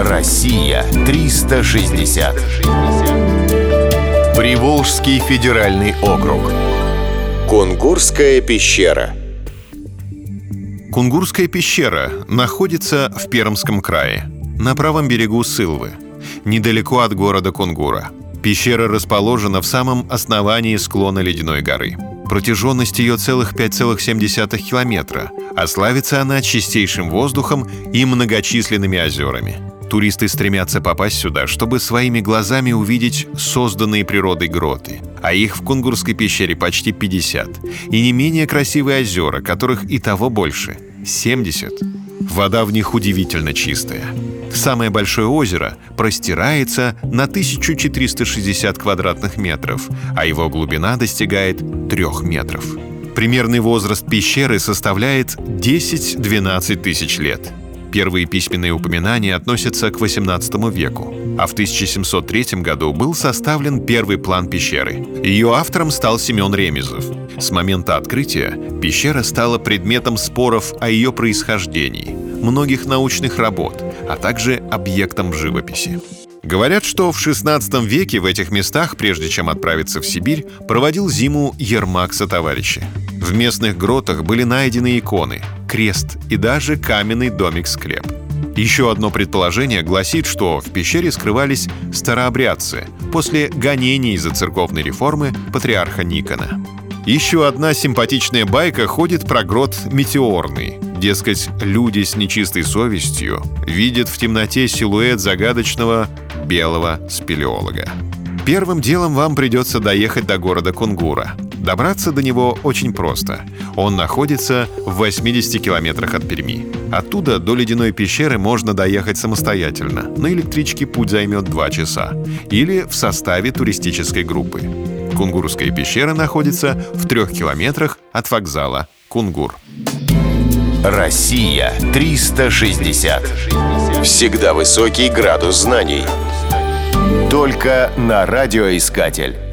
Россия 360. Приволжский федеральный округ. Кунгурская пещера. Кунгурская пещера находится в Пермском крае, на правом берегу Сылвы, недалеко от города Кунгура. Пещера расположена в самом основании склона ледяной горы. Протяженность ее целых 5,7 километра, а славится она чистейшим воздухом и многочисленными озерами – Туристы стремятся попасть сюда, чтобы своими глазами увидеть созданные природой гроты. А их в Кунгурской пещере почти 50. И не менее красивые озера, которых и того больше — 70. Вода в них удивительно чистая. Самое большое озеро простирается на 1460 квадратных метров, а его глубина достигает 3 метров. Примерный возраст пещеры составляет 10-12 тысяч лет – Первые письменные упоминания относятся к XVIII веку, а в 1703 году был составлен первый план пещеры. Ее автором стал Семен Ремезов. С момента открытия пещера стала предметом споров о ее происхождении, многих научных работ, а также объектом живописи. Говорят, что в XVI веке в этих местах, прежде чем отправиться в Сибирь, проводил зиму Ермак со товарищи. В местных гротах были найдены иконы, крест и даже каменный домик-склеп. Еще одно предположение гласит, что в пещере скрывались старообрядцы после гонений за церковной реформы патриарха Никона. Еще одна симпатичная байка ходит про грот Метеорный. Дескать, люди с нечистой совестью видят в темноте силуэт загадочного белого спелеолога. Первым делом вам придется доехать до города Кунгура. Добраться до него очень просто. Он находится в 80 километрах от Перми. Оттуда до ледяной пещеры можно доехать самостоятельно. На электричке путь займет 2 часа. Или в составе туристической группы. Кунгурская пещера находится в трех километрах от вокзала Кунгур. Россия 360. Всегда высокий градус знаний. Только на радиоискатель.